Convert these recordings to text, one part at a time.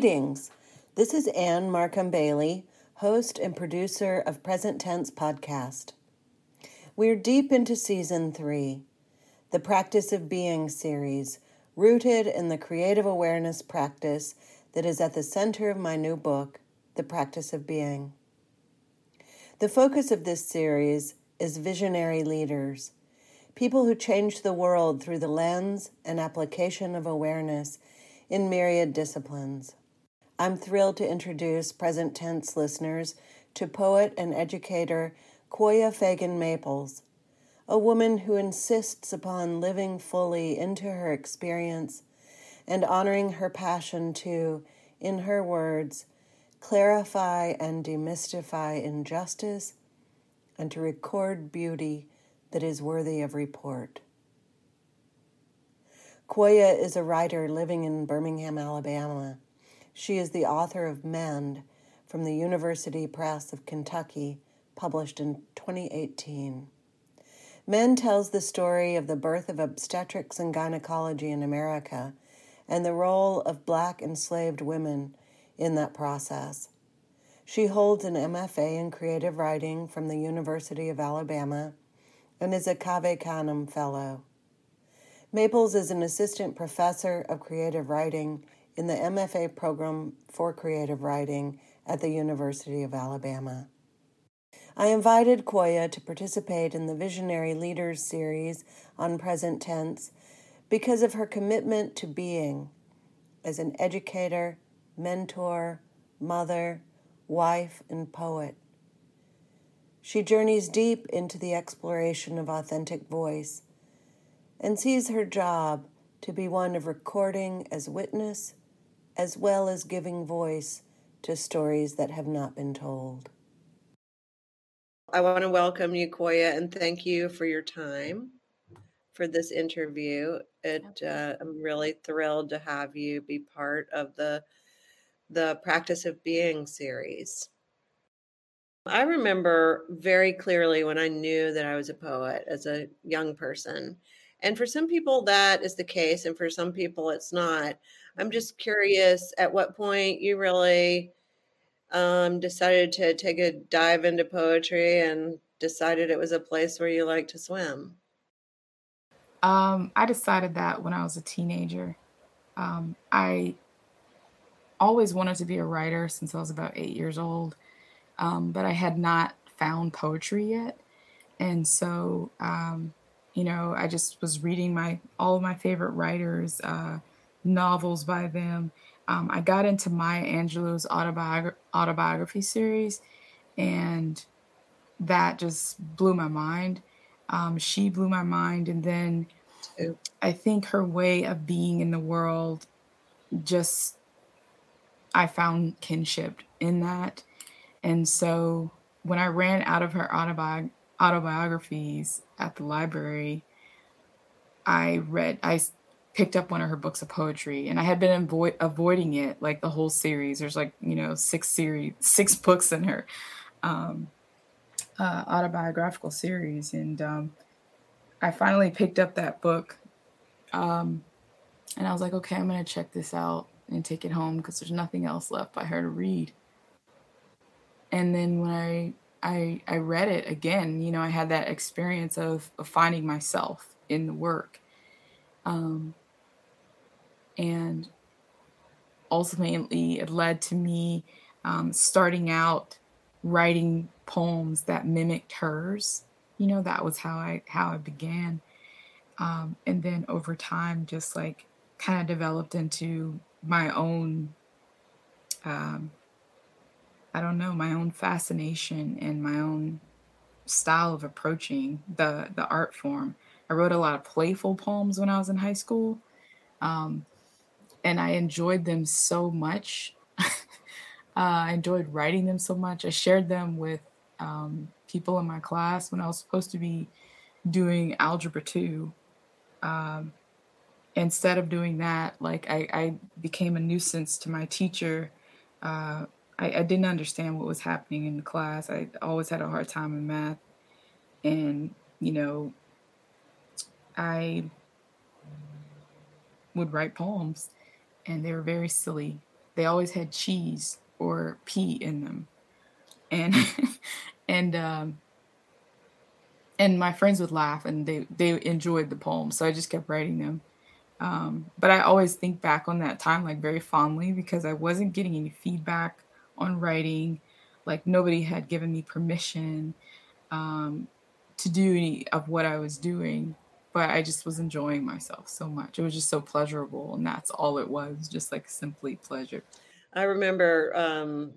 Greetings. This is Anne Markham Bailey, host and producer of Present Tense Podcast. We're deep into season three, the Practice of Being series, rooted in the creative awareness practice that is at the center of my new book, The Practice of Being. The focus of this series is visionary leaders, people who change the world through the lens and application of awareness in myriad disciplines. I'm thrilled to introduce present tense listeners to poet and educator Kwoya Fagin Maples, a woman who insists upon living fully into her experience and honoring her passion to, in her words, clarify and demystify injustice, and to record beauty that is worthy of report. Kwoya is a writer living in Birmingham, Alabama. She is the author of Mend from the University Press of Kentucky, published in 2018. Mend tells the story of the birth of obstetrics and gynecology in America and the role of black enslaved women in that process. She holds an MFA in creative writing from the University of Alabama and is a Cave Canem Fellow. Maples is an assistant professor of creative writing in the MFA program for creative writing at the University of Alabama. I invited Kwoya to participate in the Visionary Leaders series on present tense because of her commitment to being as an educator, mentor, mother, wife, and poet. She journeys deep into the exploration of authentic voice and sees her job to be one of recording as witness as well as giving voice to stories that have not been told. I want to welcome you, Kwoya, and thank you for your time for this interview. It, uh, I'm really thrilled to have you be part of the the Practice of Being series. I remember very clearly when I knew that I was a poet as a young person. And for some people, that is the case, and for some people, it's not. I'm just curious at what point you really um, decided to take a dive into poetry and decided it was a place where you like to swim. Um, I decided that when I was a teenager. Um, I always wanted to be a writer since I was about eight years old, um, but I had not found poetry yet. And so, um, you know, I just was reading my all of my favorite writers, uh, novels by them. Um, I got into Maya Angelou's autobiog- autobiography series, and that just blew my mind. Um, she blew my mind, and then I think her way of being in the world just I found kinship in that. And so when I ran out of her autobi- autobiographies at the library, I read, I picked up one of her books of poetry and I had been avo- avoiding it like the whole series. There's like, you know, six series, six books in her um, uh, autobiographical series. And um, I finally picked up that book. Um, and I was like, okay, I'm going to check this out and take it home because there's nothing else left by her to read. And then when I I I read it again, you know, I had that experience of, of finding myself in the work. Um, and ultimately it led to me um, starting out writing poems that mimicked hers. You know, that was how I how I began. Um, and then over time, just like kind of developed into my own um, I don't know, my own fascination and my own style of approaching the the art form. I wrote a lot of playful poems when I was in high school, um, and I enjoyed them so much. uh, I enjoyed writing them so much. I shared them with um, people in my class when I was supposed to be doing algebra two. Um, instead of doing that, like I, I became a nuisance to my teacher. Uh, I, I, didn't understand what was happening in the class. I always had a hard time in math. And, you know, I would write poems and they were very silly. they always had cheese or pea in them. And and um and my friends would laugh and they they enjoyed the poems so i just kept writing them um, but i always think back on that time like very fondly because i wasn't getting any feedback on writing like nobody had given me permission um, to do any of what i was doing but i just was enjoying myself so much it was just so pleasurable and that's all it was just like simply pleasure i remember um,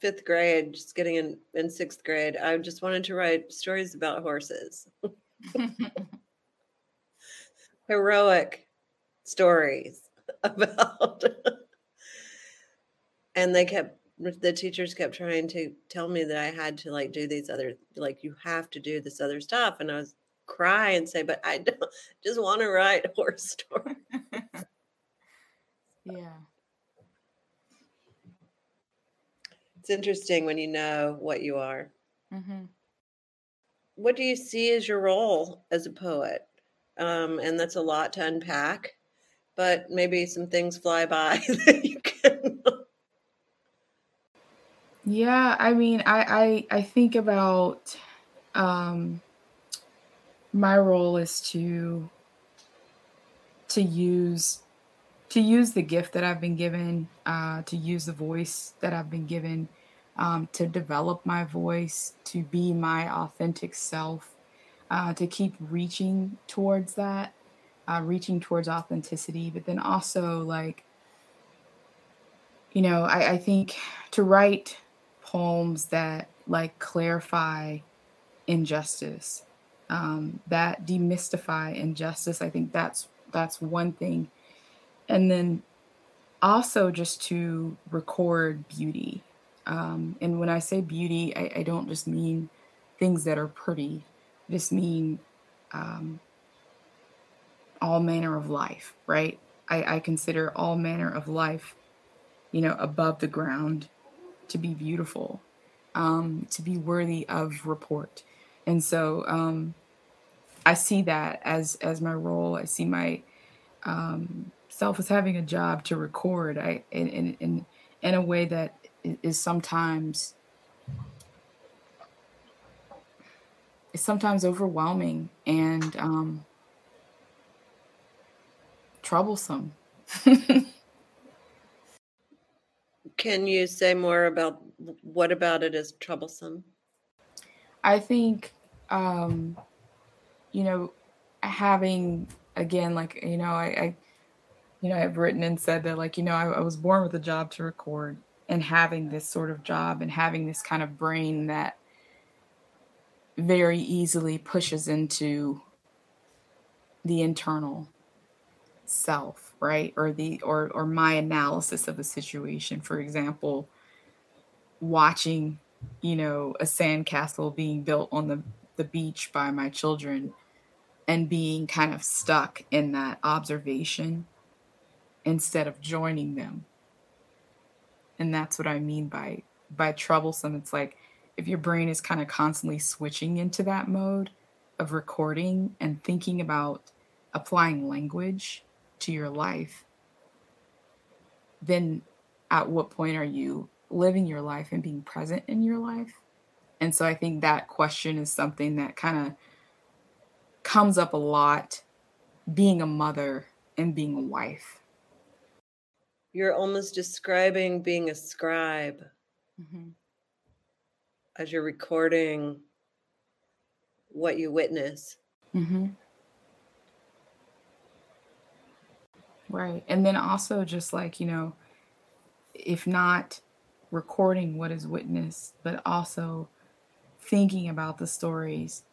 fifth grade, just getting in in sixth grade, I just wanted to write stories about horses. Heroic stories about and they kept the teachers kept trying to tell me that I had to like do these other like you have to do this other stuff and I was cry and say but I don't just want to write horse stories. yeah. It's interesting when you know what you are. Mm-hmm. What do you see as your role as a poet? Um, and that's a lot to unpack, but maybe some things fly by that you can. yeah, I mean, I I, I think about um, my role is to to use to use the gift that I've been given, uh, to use the voice that I've been given, um, to develop my voice, to be my authentic self, uh, to keep reaching towards that, uh, reaching towards authenticity, but then also like, you know, I, I think to write poems that like clarify injustice, um, that demystify injustice. I think that's that's one thing, and then also just to record beauty um, and when I say beauty, I, I, don't just mean things that are pretty, I just mean um, all manner of life, right? I, I consider all manner of life, you know, above the ground to be beautiful, um, to be worthy of report. And so um, I see that as as my role. I see my um, self as having a job to record. I in in in, in a way that is sometimes is sometimes overwhelming and um, troublesome. Can you say more about what about it is troublesome? I think, um, you know, having again, like you know, I, I, you know, I've written and said that, like you know, I, I was born with a job to record, and having this sort of job and having this kind of brain that very easily pushes into the internal self right? Or the or or my analysis of a situation. For example watching you know a sandcastle being built on the the beach by my children and being kind of stuck in that observation instead of joining them. And that's what i mean by by troublesome. It's like if your brain is kind of constantly switching into that mode of recording and thinking about applying language to your life then at what point are you living your life and being present in your life and so i think that question is something that kind of comes up a lot being a mother and being a wife you're almost describing being a scribe mm-hmm. as you're recording what you witness. Mm-hmm. Right. And then also, just like, you know, if not recording what is witnessed, but also thinking about the stories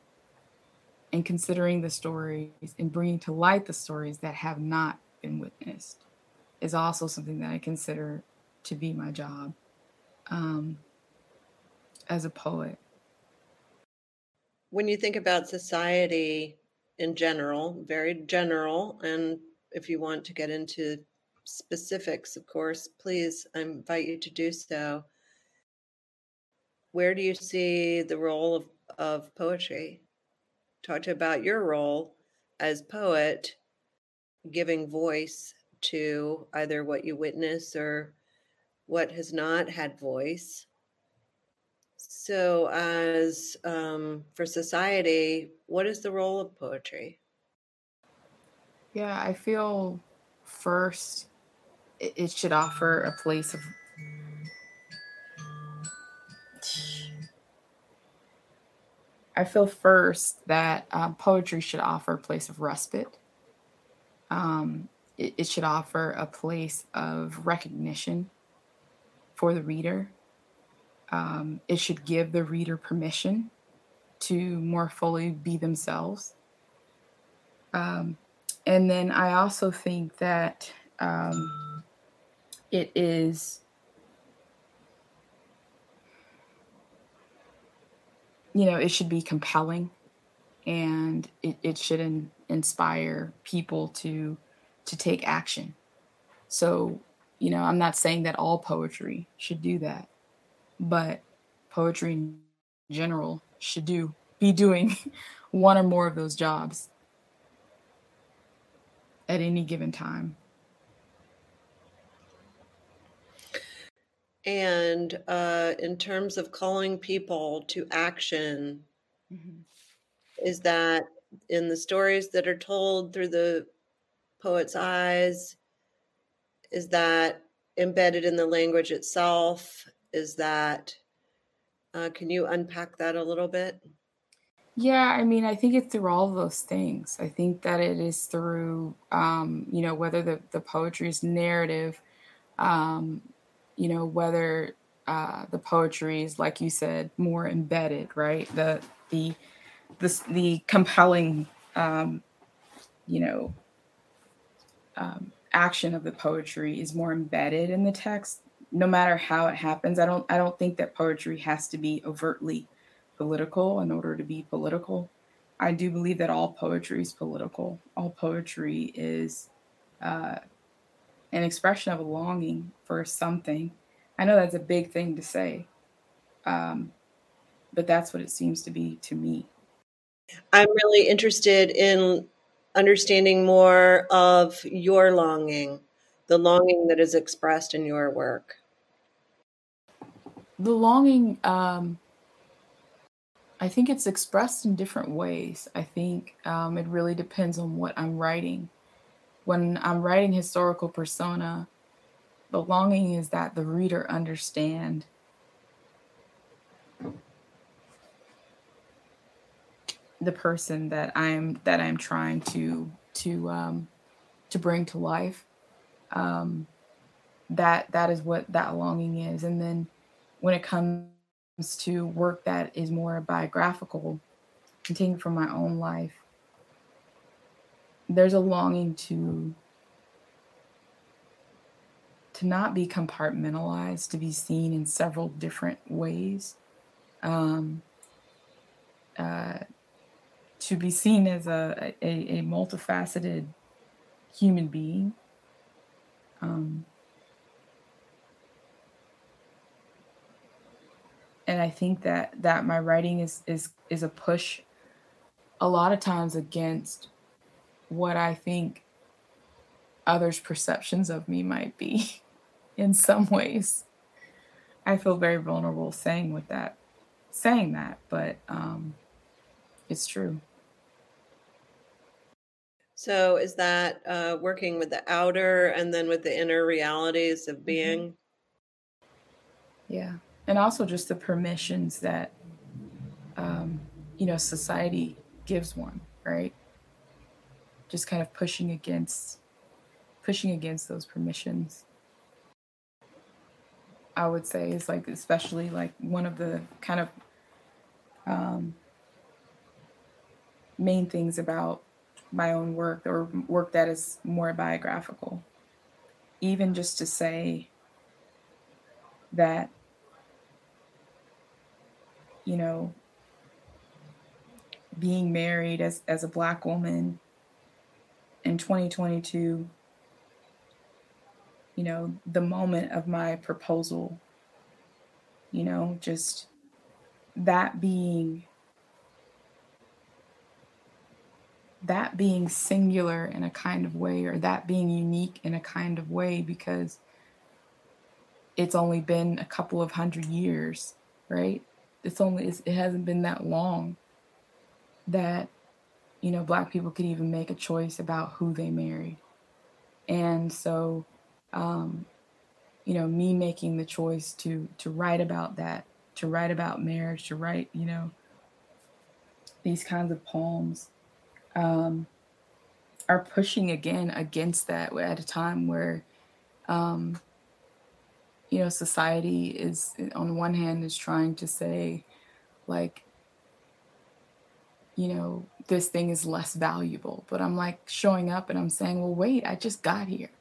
and considering the stories and bringing to light the stories that have not been witnessed is also something that I consider to be my job um, as a poet. When you think about society in general, very general, and if you want to get into specifics, of course, please, I invite you to do so. Where do you see the role of, of poetry? Talk to about your role as poet, giving voice to either what you witness or what has not had voice. So, as um, for society, what is the role of poetry? Yeah, I feel first it, it should offer a place of I feel first that um, poetry should offer a place of respite. Um, it, it should offer a place of recognition for the reader. Um, it should give the reader permission to more fully be themselves. Um, and then I also think that um, it is you know it should be compelling and it, it should in, inspire people to to take action. So you know i'm not saying that all poetry should do that but poetry in general should do be doing one or more of those jobs at any given time And uh, in terms of calling people to action, mm-hmm. is that in the stories that are told through the poet's eyes? Is that embedded in the language itself? Is that, uh, can you unpack that a little bit? Yeah, I mean, I think it's through all those things. I think that it is through, um, you know, whether the, the poetry is narrative, um, you know, whether uh, the poetry is, like you said, more embedded, right? The the the, the compelling, um, you know, um, action of the poetry is more embedded in the text. No matter how it happens, I don't I don't think that poetry has to be overtly political in order to be political. I do believe that all poetry is political. All poetry is uh, an expression of a longing for something. I know that's a big thing to say, um, but that's what it seems to be to me. I'm really interested in understanding more of your longing, the longing that is expressed in your work. The longing, um, I think it's expressed in different ways. I think um, it really depends on what I'm writing when I'm writing historical persona, the longing is that the reader understand the person that I'm that I'm trying to to um, to bring to life. Um, that that is what that longing is, and then when it comes to work that is more biographical, continuing from my own life, there's a longing to to not be compartmentalized, to be seen in several different ways, um, uh, to be seen as a, a, a multifaceted human being. Um, and I think that that my writing is is is a push a lot of times against what I think others' perceptions of me might be in some ways. I feel very vulnerable saying with that, saying that, but um, it's true. So, is that uh, working with the outer and then with the inner realities of mm-hmm. being? Mm-hmm. Yeah, and also just the permissions that um, you know society gives one, right? Just kind of pushing against pushing against those permissions. I would say is like especially like one of the kind of um, main things about my own work or work that is more biographical. Even just to say that you know being married as, as a black woman in 2022, you know, the moment of my proposal, you know, just that being that being singular in a kind of way or that being unique in a kind of way because it's only been a couple of hundred years, right? It's only it's, it hasn't been that long that you know black people could even make a choice about who they married, and so um, you know me making the choice to to write about that, to write about marriage, to write you know these kinds of poems. Um, are pushing again against that at a time where um, you know society is on one hand is trying to say like you know this thing is less valuable but i'm like showing up and i'm saying well wait i just got here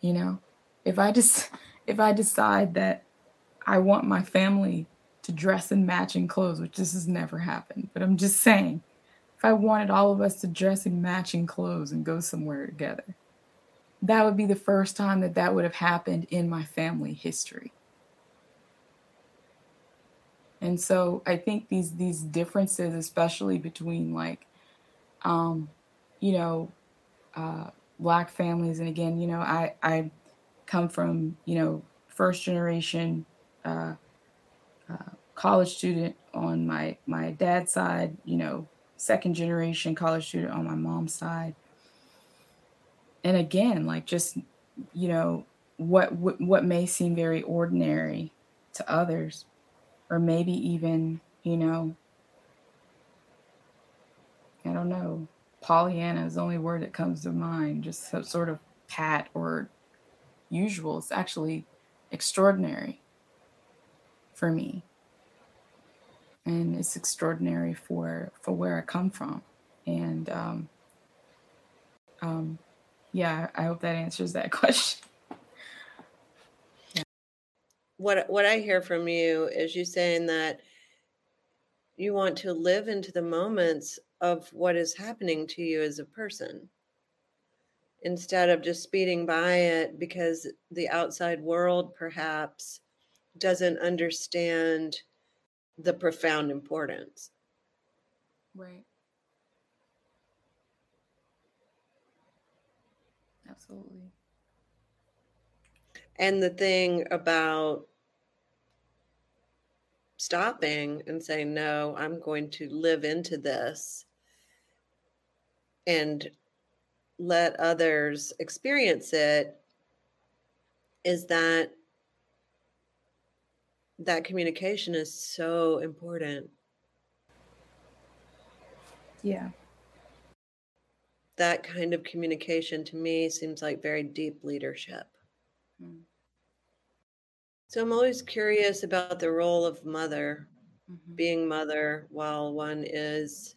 you know if i just if i decide that i want my family to dress in matching clothes which this has never happened but i'm just saying if I wanted all of us to dress in matching clothes and go somewhere together, that would be the first time that that would have happened in my family history. And so I think these these differences, especially between like, um, you know, uh, black families, and again, you know, I I come from you know first generation uh, uh, college student on my my dad's side, you know, second generation college student on my mom's side. And again, like just you know what what, what may seem very ordinary to others or maybe even, you know, I don't know, Pollyanna is the only word that comes to mind, just so, sort of pat or usual. It's actually extraordinary for me and it's extraordinary for for where I come from. And um, um, yeah, I hope that answers that question. What what I hear from you is you saying that you want to live into the moments of what is happening to you as a person instead of just speeding by it because the outside world perhaps doesn't understand the profound importance. Right. Absolutely. And the thing about stopping and saying, no, I'm going to live into this and let others experience it is that that communication is so important. Yeah. That kind of communication to me seems like very deep leadership. Mm. So I'm always curious about the role of mother, mm-hmm. being mother while one is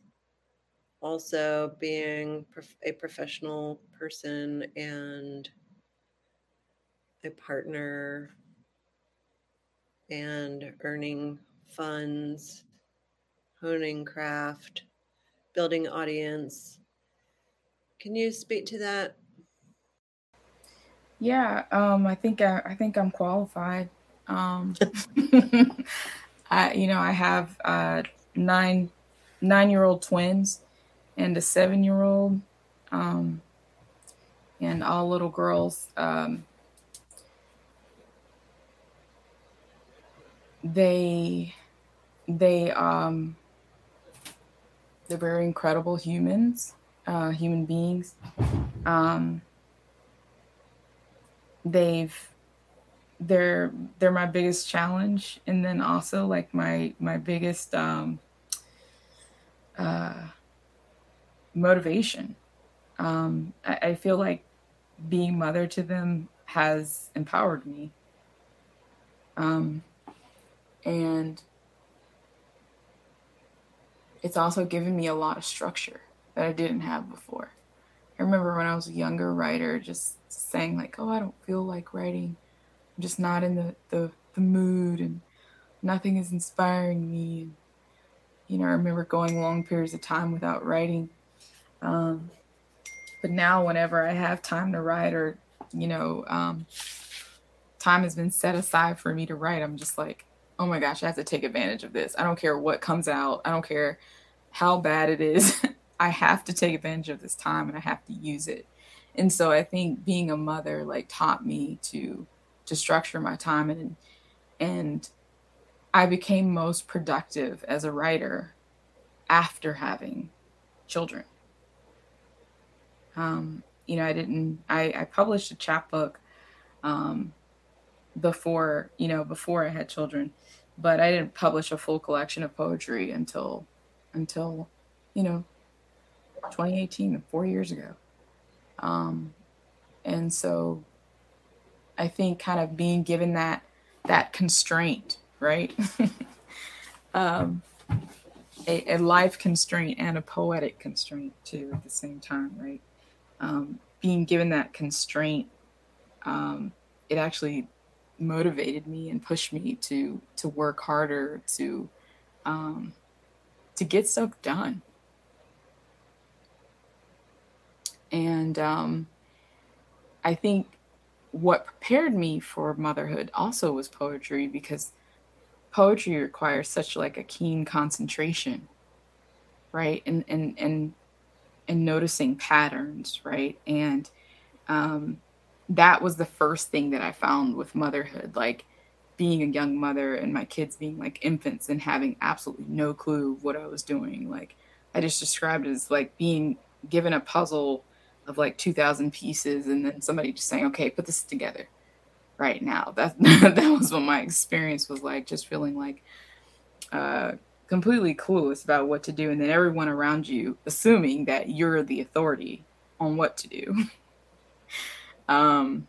also being a professional person and a partner and earning funds, honing craft, building audience. Can you speak to that? Yeah, um, I think I, I think I'm qualified. Um, I, you know, I have uh, nine nine year old twins and a seven year old, um, and all little girls. Um, they they um they're very incredible humans uh human beings um they've they're they're my biggest challenge and then also like my my biggest um uh motivation um I, I feel like being mother to them has empowered me um and it's also given me a lot of structure that I didn't have before. I remember when I was a younger writer just saying like, "Oh, I don't feel like writing. I'm just not in the the, the mood and nothing is inspiring me." And, you know, I remember going long periods of time without writing. Um, but now, whenever I have time to write, or you know, um, time has been set aside for me to write, I'm just like, oh my gosh, I have to take advantage of this. I don't care what comes out. I don't care how bad it is. I have to take advantage of this time and I have to use it. And so I think being a mother like taught me to to structure my time and and I became most productive as a writer after having children. Um, you know, I didn't. I, I published a chapbook um, before you know before I had children, but I didn't publish a full collection of poetry until until you know 2018, four years ago. Um, and so I think kind of being given that that constraint, right? um, a, a, life constraint and a poetic constraint too at the same time, right? Um, being given that constraint, um, it actually motivated me and pushed me to to work harder to um, to get stuff done. And um, I think what prepared me for motherhood also was poetry because poetry requires such like a keen concentration right? And and and and noticing patterns right? And um that was the first thing that i found with motherhood like being a young mother and my kids being like infants and having absolutely no clue what i was doing. Like i just described it as like being given a puzzle of like 2000 pieces and then somebody just saying okay put this together right now. That that was what my experience was like just feeling like uh completely clueless about what to do and then everyone around you assuming that you're the authority on what to do. Um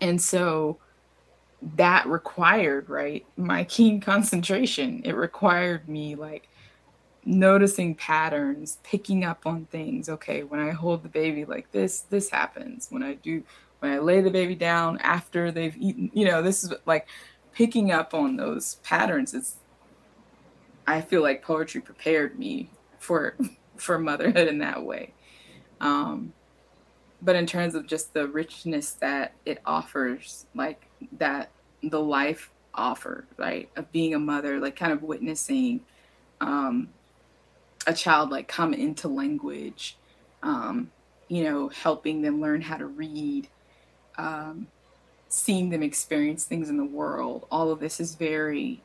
and so that required right my keen concentration. It required me like noticing patterns, picking up on things. Okay, when I hold the baby like this, this happens. When I do, when I lay the baby down after they've eaten, you know, this is like picking up on those patterns is I feel like poetry prepared me for for motherhood in that way. Um, but in terms of just the richness that it offers, like that the life offer, right, of being a mother, like kind of witnessing um, a child like come into language, um, you know, helping them learn how to read, um, seeing them experience things in the world. All of this is very,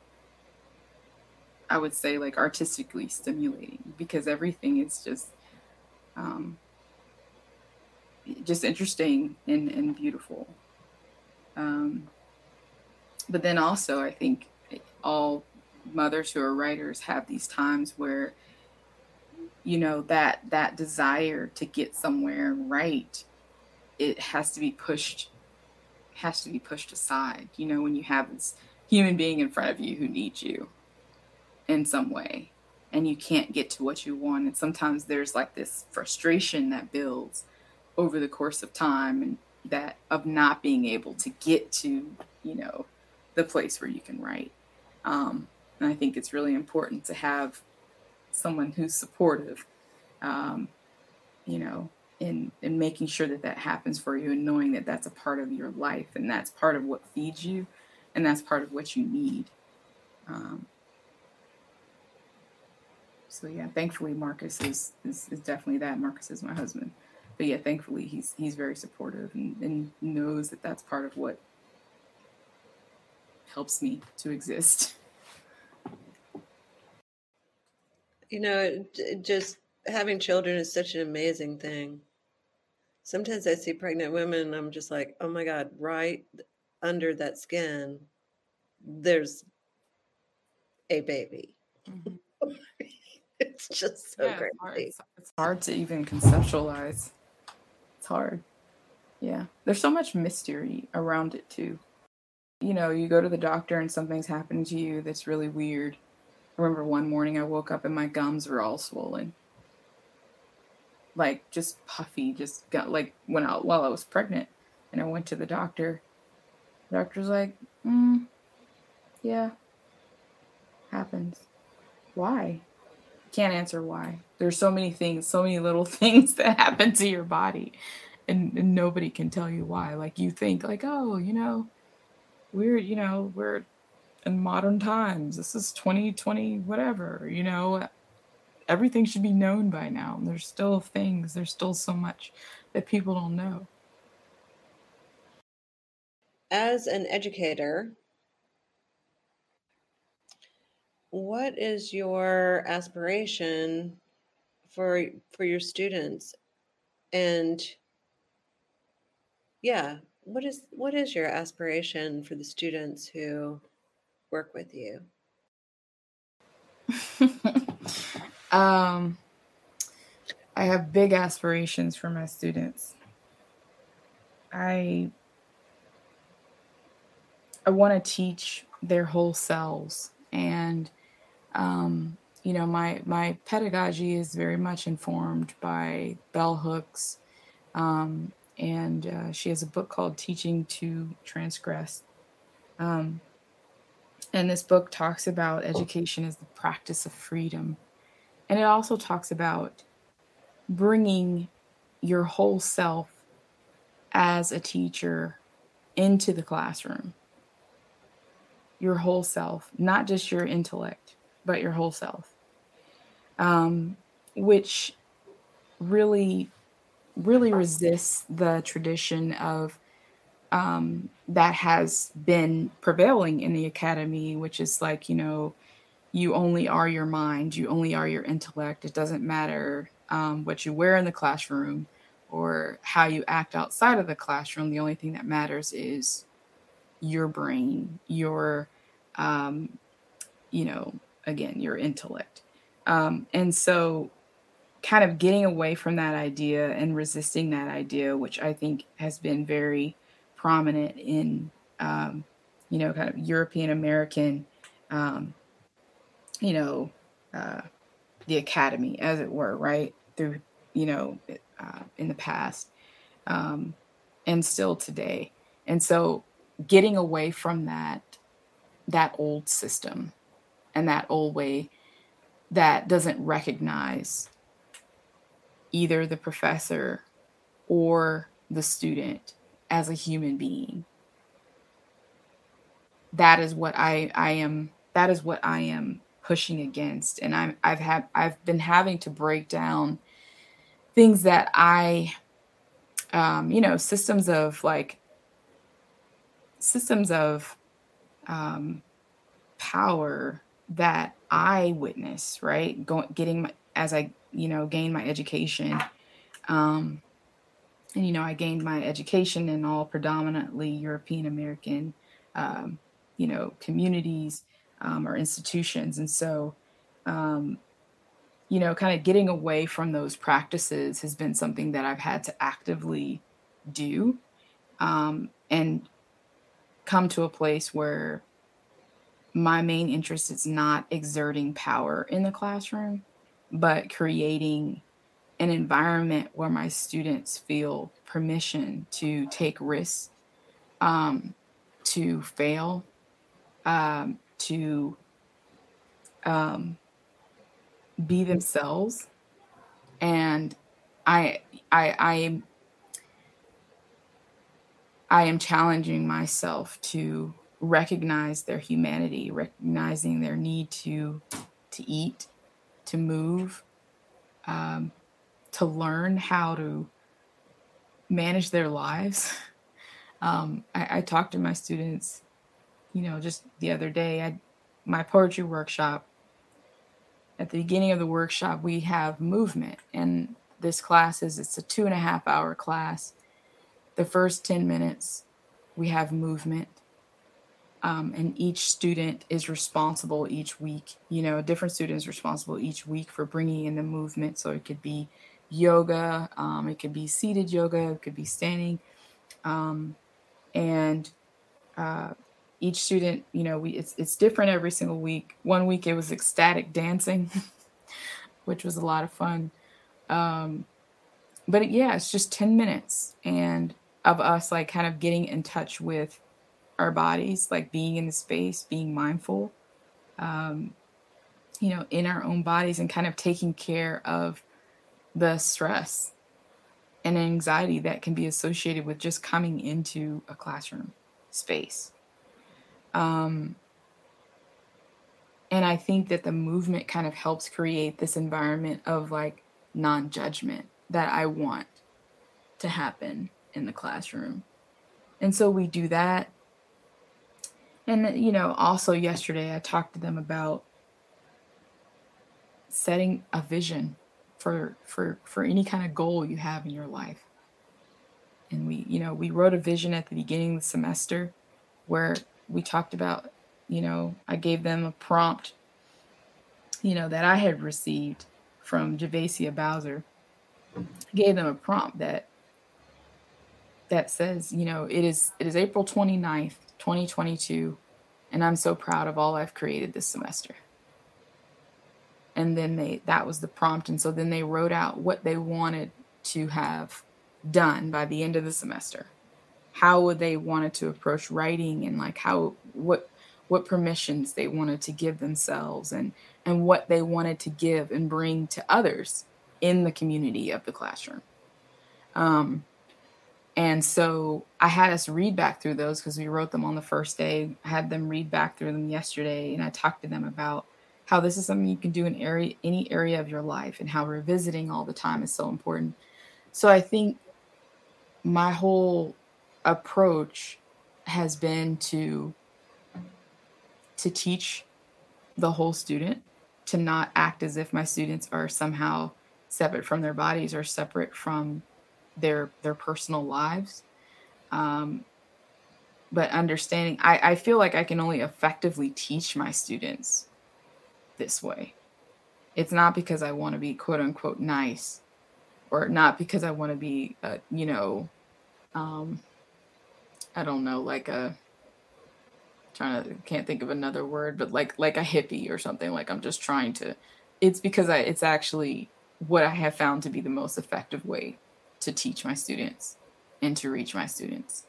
I would say, like artistically stimulating because everything is just, um, just interesting and, and beautiful. Um, but then also, I think all mothers who are writers have these times where you know that that desire to get somewhere right it has to be pushed has to be pushed aside you know when you have this human being in front of you who needs you in some way and you can't get to what you want and sometimes there's like this frustration that builds over the course of time and that of not being able to get to you know the place where you can write. Um, and i think it's really important to have someone who's supportive, um, you know, in in making sure that that happens for you and knowing that that's a part of your life and that's part of what feeds you and that's part of what you need. Um, so yeah, thankfully Marcus is, is, is definitely that. Marcus is my husband, but yeah, thankfully he's he's very supportive and, and knows that that's part of what helps me to exist. You know, just having children is such an amazing thing. Sometimes I see pregnant women and I'm just like, oh my God, right under that skin, there's a baby. Mm-hmm. it's just so yeah, crazy. It's hard. it's hard to even conceptualize. It's hard. Yeah. There's so much mystery around it too. You know, you go to the doctor and something's happened to you that's really weird I remember one morning I woke up and my gums were all swollen. Like just puffy, just got like went out while I was pregnant. And I went to the doctor. The doctor's like, mm, yeah, happens. Why? Can't answer why. There's so many things, so many little things that happen to your body. And, and nobody can tell you why. Like you think like, oh, you know, we're, you know, we're in modern times. This is 2020, whatever, you know, everything should be known by now. There's still things, there's still so much that people don't know. as an educator, what is your aspiration for for your students and yeah what is what is your aspiration for the students who work with you. Um i have big aspirations for my students. I i want to teach their whole selves and um you know my my pedagogy is very much informed by bell hooks um, and uh, she has a book called teaching to transgress. Um, and this book talks about education as the practice of freedom. And it also talks about bringing your whole self as a teacher into the classroom. Your whole self not just your intellect but your whole self, um, which really, really resists the tradition of um, that has been prevailing in the academy, which is like, you know, you only are your mind, you only are your intellect. It doesn't matter um, what you wear in the classroom or how you act outside of the classroom. The only thing that matters is your brain, your, um, you know, again your intellect um, and so kind of getting away from that idea and resisting that idea which i think has been very prominent in um, you know kind of european american um, you know uh, the academy as it were right through you know uh, in the past um, and still today. And so getting away from that that old system and that old way that doesn't recognize either the professor or the student as a human being that is what i i am that is what i am pushing against and i'm i've had i've been having to break down things that i um you know systems of like systems of um power that I witness, right? Going, getting my, as I, you know, gain my education. Um, and, you know, I gained my education in all predominantly European American, um, you know, communities um, or institutions. And so, um, you know, kind of getting away from those practices has been something that I've had to actively do um, and come to a place where my main interest is not exerting power in the classroom, but creating an environment where my students feel permission to take risks, um, to fail, um, to um, be themselves. And I, I, I am, I am challenging myself to recognize their humanity, recognizing their need to to eat, to move, um, to learn how to manage their lives. Um, I, I talked to my students, you know, just the other day. I my poetry workshop. At the beginning of the workshop, we have movement, and this class is it's a two and a half hour class. The first ten minutes, we have movement um, and each student is responsible each week. You know, a different student is responsible each week for bringing in the movement. So it could be yoga, um, it could be seated yoga, it could be standing, um, and uh, each student, you know, we it's it's different every single week. One week it was ecstatic dancing, which was a lot of fun. Um, but yeah, it's just ten minutes and of us like kind of getting in touch with our bodies, like being in the space, being mindful, um, you know, in our own bodies and kind of taking care of the stress and anxiety that can be associated with just coming into a classroom space. Um, and I think that the movement kind of helps create this environment of like non judgment that I want to happen in the classroom. And so we do that And you know, also yesterday I talked to them about setting a vision for for for any kind of goal you have in your life. And we, you know, we wrote a vision at the beginning of the semester where we talked about, you know, I gave them a prompt, you know, that I had received from Javacia Bowser. I gave them a prompt that that says, you know, it is it is April 29th, 2022, and I'm so proud of all I've created this semester. And then they that was the prompt. And so then they wrote out what they wanted to have done by the end of the semester. How would they wanted to approach writing and like how what what permissions they wanted to give themselves and and what they wanted to give and bring to others in the community of the classroom. Um, and so I had us read back through those because we wrote them on the first day. Had them read back through them yesterday, and I talked to them about how this is something you can do in area, any area of your life, and how revisiting all the time is so important. So I think my whole approach has been to to teach the whole student to not act as if my students are somehow separate from their bodies or separate from their their personal lives um, but understanding I, I feel like i can only effectively teach my students this way it's not because i want to be quote unquote nice or not because i want to be you know um, i don't know like a trying to can't think of another word but like like a hippie or something like i'm just trying to it's because i it's actually what i have found to be the most effective way to teach my students and to reach my students.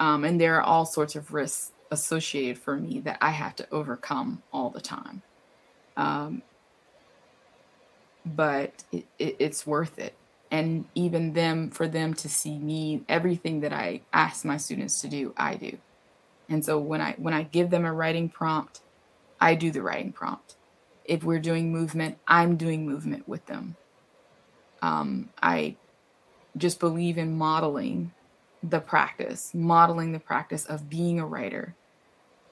Um, and there are all sorts of risks associated for me that I have to overcome all the time. Um, but it, it, it's worth it. And even them, for them to see me, everything that I ask my students to do, I do. And so when I when I give them a writing prompt, I do the writing prompt. If we're doing movement, I'm doing movement with them. Um, I just believe in modeling the practice, modeling the practice of being a writer.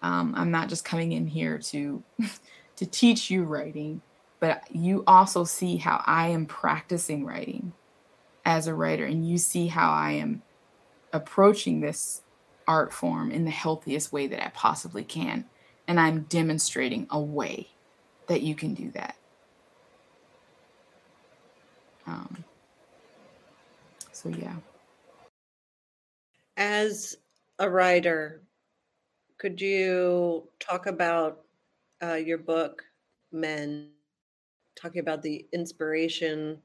Um, I'm not just coming in here to to teach you writing, but you also see how I am practicing writing as a writer, and you see how I am approaching this art form in the healthiest way that I possibly can. And I'm demonstrating a way that you can do that. Um, so, yeah. As a writer, could you talk about uh, your book, Mend, talking about the inspiration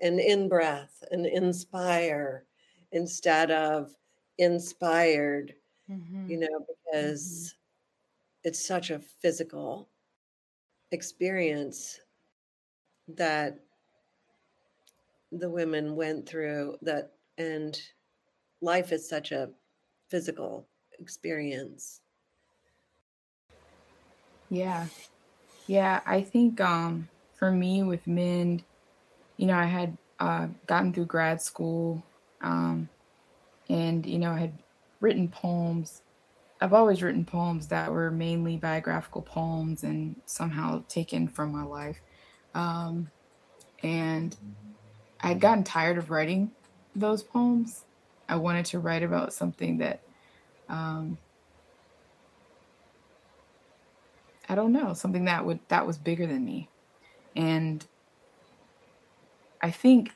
and in breath and inspire instead of inspired, mm-hmm. you know, because mm-hmm. it's such a physical experience that the women went through that and life is such a physical experience yeah. Yeah i think um for me with Mend you know i had uh, gotten through grad school um and you know i had written poems. I've always written poems that were mainly biographical poems and somehow taken from my life. Um and I had gotten tired of writing those poems. I wanted to write about something that, um, I don't know, something that would that was bigger than me, and I think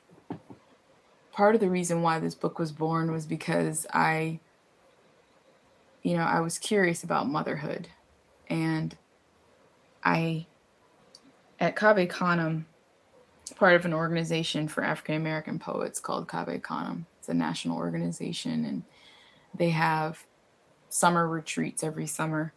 part of the reason why this book was born was because I, you know, I was curious about motherhood, and I, at Cave Canem, part of an organization for African American poets called Cave Canem. It's a national organization, and they have summer retreats every summer.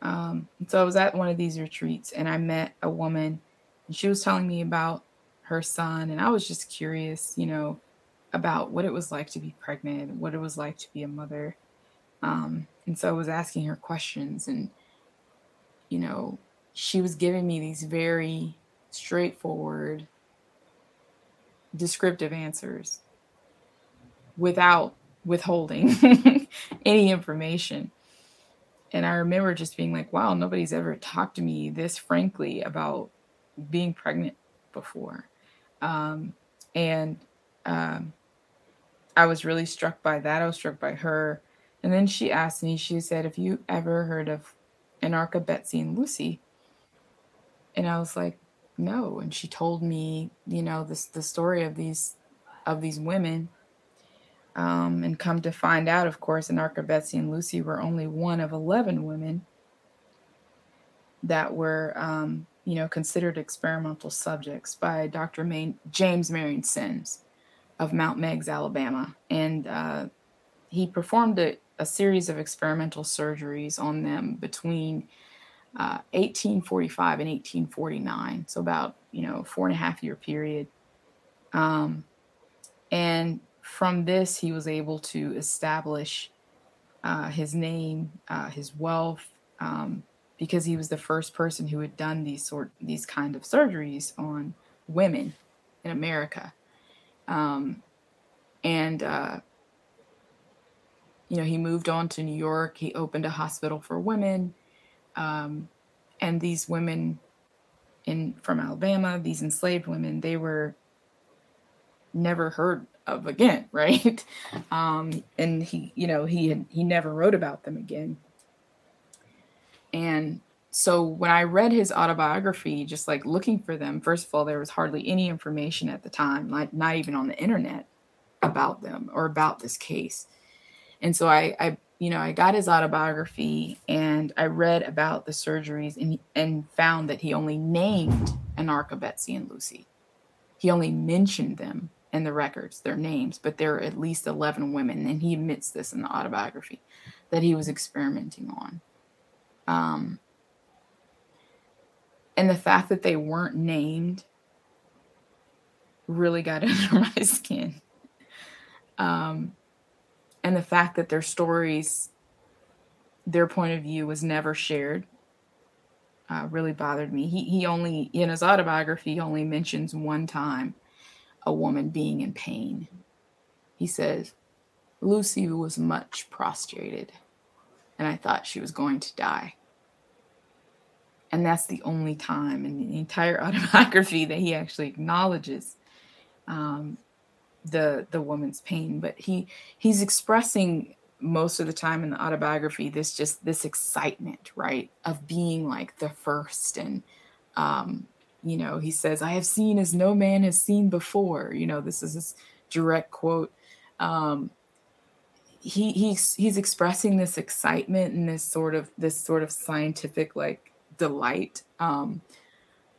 Um, so I was at one of these retreats, and I met a woman, and she was telling me about her son, and I was just curious, you know, about what it was like to be pregnant, what it was like to be a mother. Um, and so I was asking her questions, and you know, she was giving me these very straightforward descriptive answers without withholding any information. And I remember just being like, wow, nobody's ever talked to me this frankly about being pregnant before. Um, and um, I was really struck by that. I was struck by her. And then she asked me, she said, Have you ever heard of Anarcha Betsy and Lucy? And I was like, No. And she told me, you know, this the story of these of these women um, and come to find out, of course, Anarcha Betsy and Lucy were only one of 11 women that were, um, you know, considered experimental subjects by Dr. James Marion Sims of Mount Meigs, Alabama. And uh, he performed a, a, series of experimental surgeries on them between uh, 1845 and 1849. So about, you know, four and a half year period. Um, and from this, he was able to establish uh, his name, uh, his wealth, um, because he was the first person who had done these sort these kind of surgeries on women in America, um, and uh, you know he moved on to New York. He opened a hospital for women, um, and these women in from Alabama, these enslaved women, they were never heard of again, right? Um, and he, you know, he had he never wrote about them again. And so when I read his autobiography, just like looking for them, first of all, there was hardly any information at the time, like not even on the internet, about them or about this case. And so I, I you know, I got his autobiography and I read about the surgeries and and found that he only named Anarcha Betsy and Lucy. He only mentioned them in the records, their names, but there are at least 11 women, and he admits this in the autobiography that he was experimenting on. Um, and the fact that they weren't named really got under my skin. Um, and the fact that their stories, their point of view was never shared, uh, really bothered me. He he only in his autobiography only mentions one time a woman being in pain. He says, Lucy was much prostrated, and I thought she was going to die. And that's the only time in the entire autobiography that he actually acknowledges um, the the woman's pain. But he he's expressing most of the time in the autobiography this just this excitement, right, of being like the first and um, you know, he says, I have seen as no man has seen before. You know, this is his direct quote. Um, he he's he's expressing this excitement and this sort of this sort of scientific like delight um,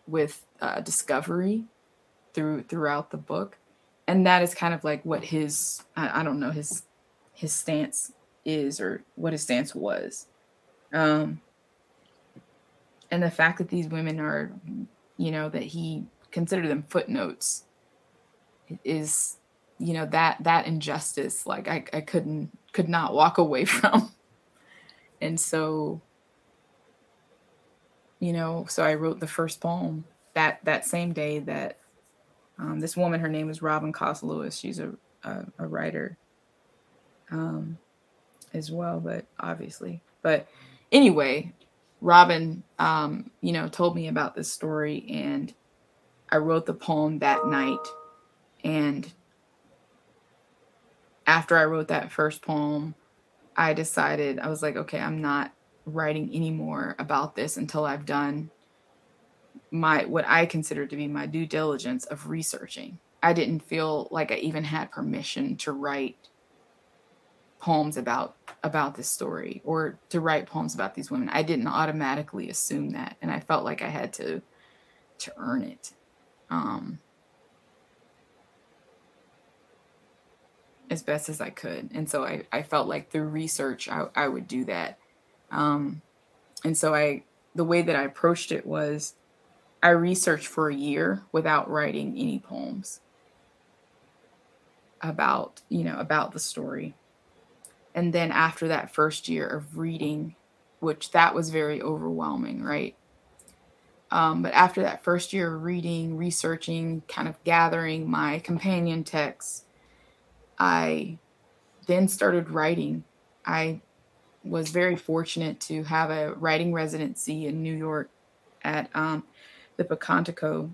with uh, discovery through throughout the book, and that is kind of like what his I, I don't know his his stance is or what his stance was. Um, and the fact that these women are you know, that he considered them footnotes is, you know, that that injustice, like I, I couldn't could not walk away from. And so, you know, so I wrote the first poem that that same day that um, this woman, her name is Robin Coste Lewis. She's a, a, a writer um, as well, but obviously, but anyway, Robin, um, you know, told me about this story, and I wrote the poem that night. And after I wrote that first poem, I decided I was like, okay, I'm not writing anymore about this until I've done my what I consider to be my due diligence of researching. I didn't feel like I even had permission to write poems about about this story or to write poems about these women. I didn't automatically assume that, and I felt like I had to to earn it. Um, as best as I could. And so I, I felt like through research I, I would do that. Um, and so I the way that I approached it was I researched for a year without writing any poems about, you know, about the story and then after that first year of reading which that was very overwhelming right? Um, but after that first year of reading researching kind of gathering my companion texts i then started writing. I was very fortunate to have a writing residency in New York at um, the Pocantico,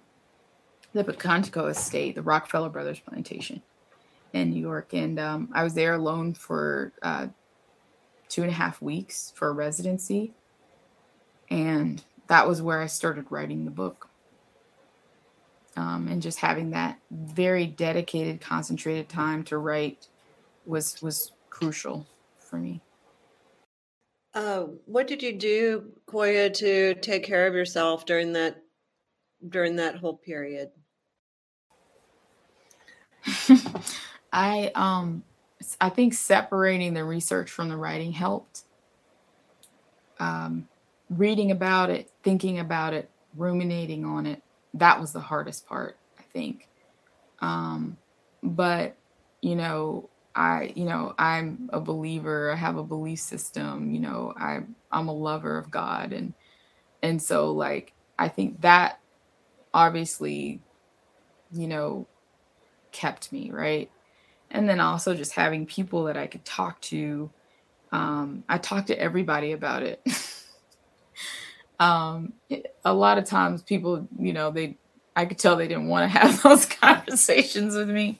the Pocantico Estate, the Rockefeller Brothers Plantation in New York, and um, I was there alone for uh, two and a half weeks for a residency, and that was where I started writing the book. Um, and just having that very dedicated, concentrated time to write was was crucial for me. Uh, what did you do, Kwoya, to take care of yourself during that during that whole period? I um I think separating the research from the writing helped. Um, reading about it, thinking about it, ruminating on it, that was the hardest part, I think. Um, but you know, I, you know, I'm a believer. I have a belief system. You know, I I'm a lover of God, and and so like I think that obviously, you know, kept me right, and then also just having people that I could talk to. Um, I talked to everybody about it. um, a lot of times, people, you know, they I could tell they didn't want to have those conversations with me.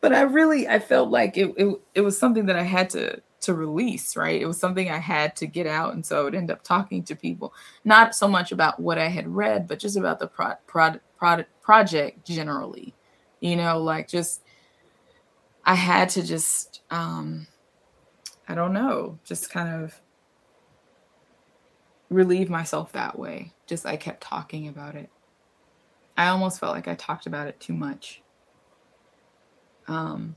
But I really I felt like it, it it was something that I had to to release, right? It was something I had to get out. And so I would end up talking to people, not so much about what I had read, but just about the pro, pro, pro, project generally. You know, like just, I had to just, um, I don't know, just kind of relieve myself that way. Just I kept talking about it. I almost felt like I talked about it too much. Um,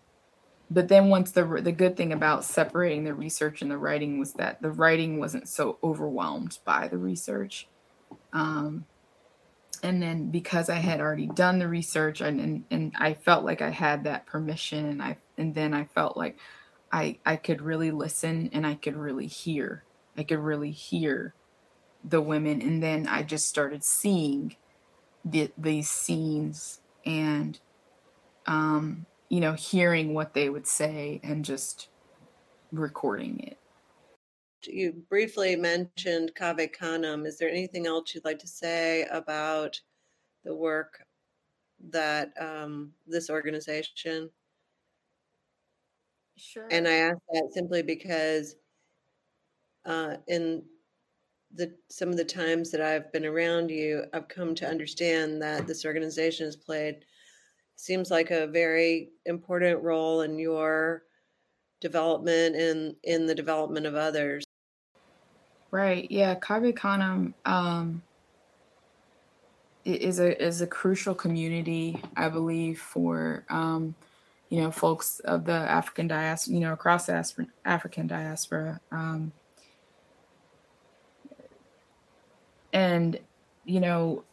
but then once the the good thing about separating the research and the writing was that the writing wasn't so overwhelmed by the research. Um, and then because I had already done the research and, and and I felt like I had that permission and I and then I felt like I I could really listen and I could really hear. I could really hear the women and then I just started seeing the, these scenes and um, you know hearing what they would say and just recording it you briefly mentioned Cave Canem. Is there anything else you'd like to say about the work that um, this organization? Sure. And I ask that simply because uh, in the some of the times that I've been around you, I've come to understand that this organization has played seems like a very important role in your development and in the development of others. Right. Yeah. Canem um, is a is a crucial community, I believe, for um, you know folks of the African diaspora, you know, across the African diaspora. Um, and you know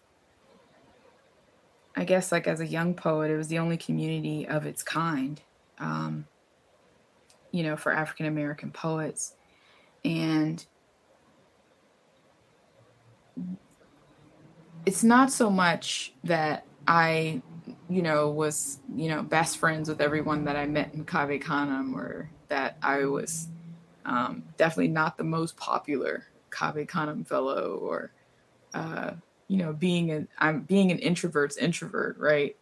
i guess like as a young poet it was the only community of its kind um, you know for african american poets and it's not so much that i you know was you know best friends with everyone that i met in cave canem or that i was um, definitely not the most popular cave canem fellow or uh, you know, being an I'm being an introvert's introvert, right?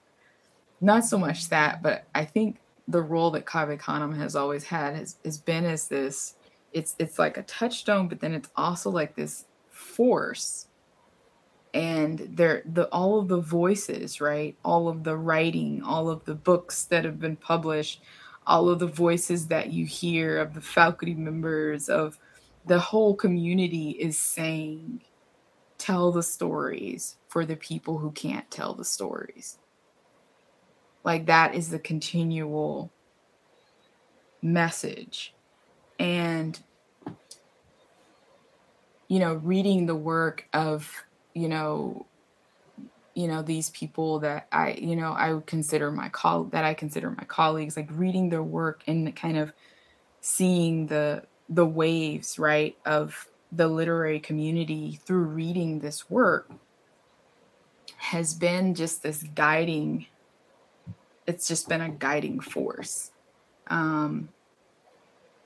Not so much that, but I think the role that Cave Canem has always had has, has been as this it's it's like a touchstone, but then it's also like this force. And there the all of the voices, right? All of the writing, all of the books that have been published, all of the voices that you hear of the faculty members of the whole community is saying tell the stories for the people who can't tell the stories. Like that is the continual message. And, you know, reading the work of, you know, you know these people that i you know i would consider my call that i consider my colleagues like reading their work and kind of seeing the the waves right of the literary community through reading this work has been just this guiding it's just been a guiding force um,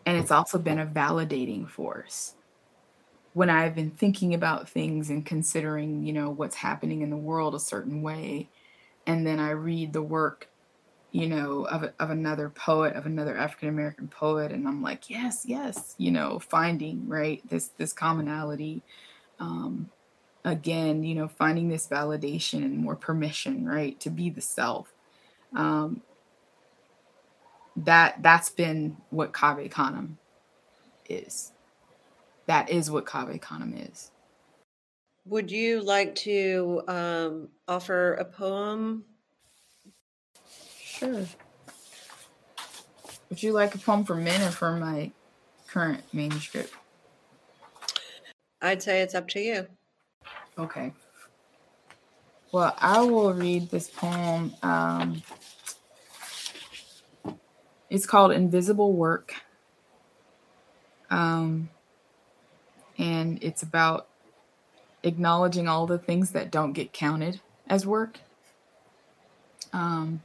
And it's also been a validating force. When I've been thinking about things and considering, you know, what's happening in the world a certain way, and then I read the work, you know, of, of another poet, of another African American poet, and I'm like, yes, yes, you know, finding right this this commonality. Um, again, you know, finding this validation and more permission, right, to be the self. Um, that that's been what Cave Canem is. That is what Cave Canem is. Would you like to um, offer a poem? Sure. Would you like a poem for Mend or for my current manuscript? I'd say it's up to you. Okay. Well, I will read this poem. Um, it's called Invisible Work. Um, and it's about acknowledging all the things that don't get counted as work. Um,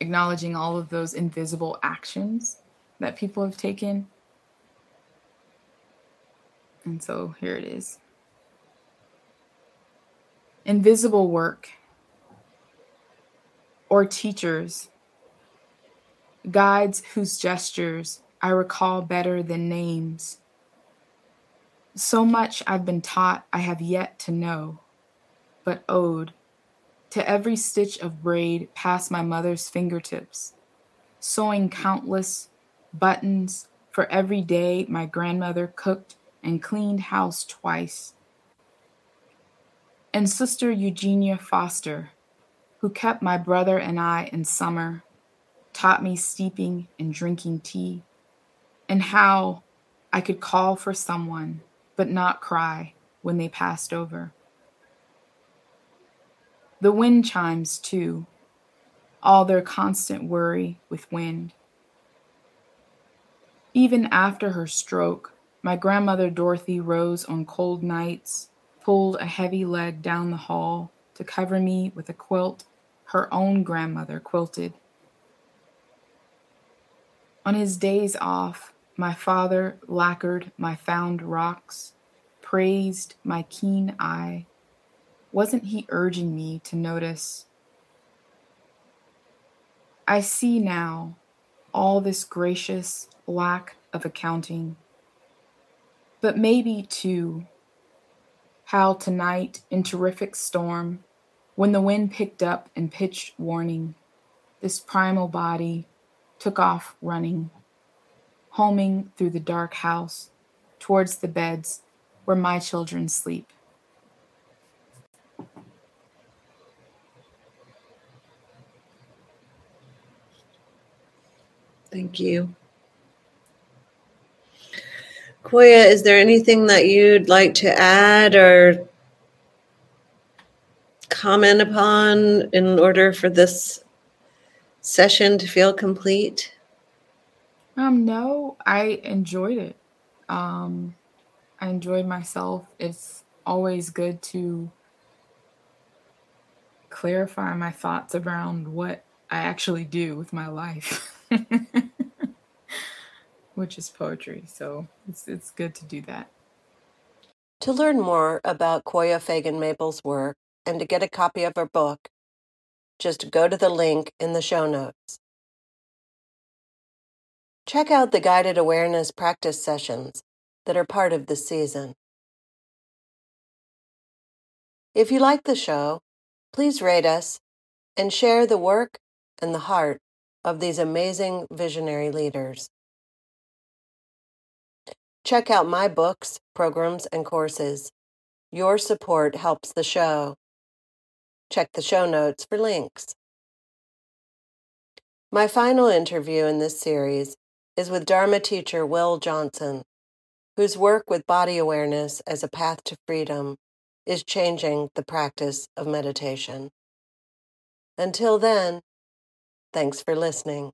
acknowledging all of those invisible actions that people have taken. And so here it is invisible work, or teachers, guides whose gestures I recall better than names. So much I've been taught I have yet to know, but owed to every stitch of braid past my mother's fingertips, sewing countless buttons for every day my grandmother cooked and cleaned house twice and Sister Eugenia Foster, who kept my brother and I in summer, taught me steeping and drinking tea, and how I could call for someone but not cry when they passed over. The wind chimes, too, all their constant worry with wind. Even after her stroke, my grandmother Dorothy rose on cold nights pulled a heavy leg down the hall to cover me with a quilt her own grandmother quilted. On his days off, my father lacquered my found rocks, praised my keen eye. Wasn't he urging me to notice? I see now all this gracious lack of accounting. But maybe, too, how tonight, in terrific storm, when the wind picked up and pitched warning, this primal body took off running, homing through the dark house towards the beds where my children sleep. Thank you. Kwoya, is there anything that you'd like to add or comment upon in order for this session to feel complete? Um, no, I enjoyed it. Um, I enjoyed myself. It's always good to clarify my thoughts around what I actually do with my life. which is poetry. So it's it's good to do that. To learn more about Kwoya Fagin Maples' work and to get a copy of her book, just go to the link in the show notes. Check out the guided awareness practice sessions that are part of this season. If you like the show, please rate us and share the work and the heart of these amazing visionary leaders. Check out my books, programs, and courses. Your support helps the show. Check the show notes for links. My final interview in this series is with Dharma teacher Will Johnson, whose work with body awareness as a path to freedom is changing the practice of meditation. Until then, thanks for listening.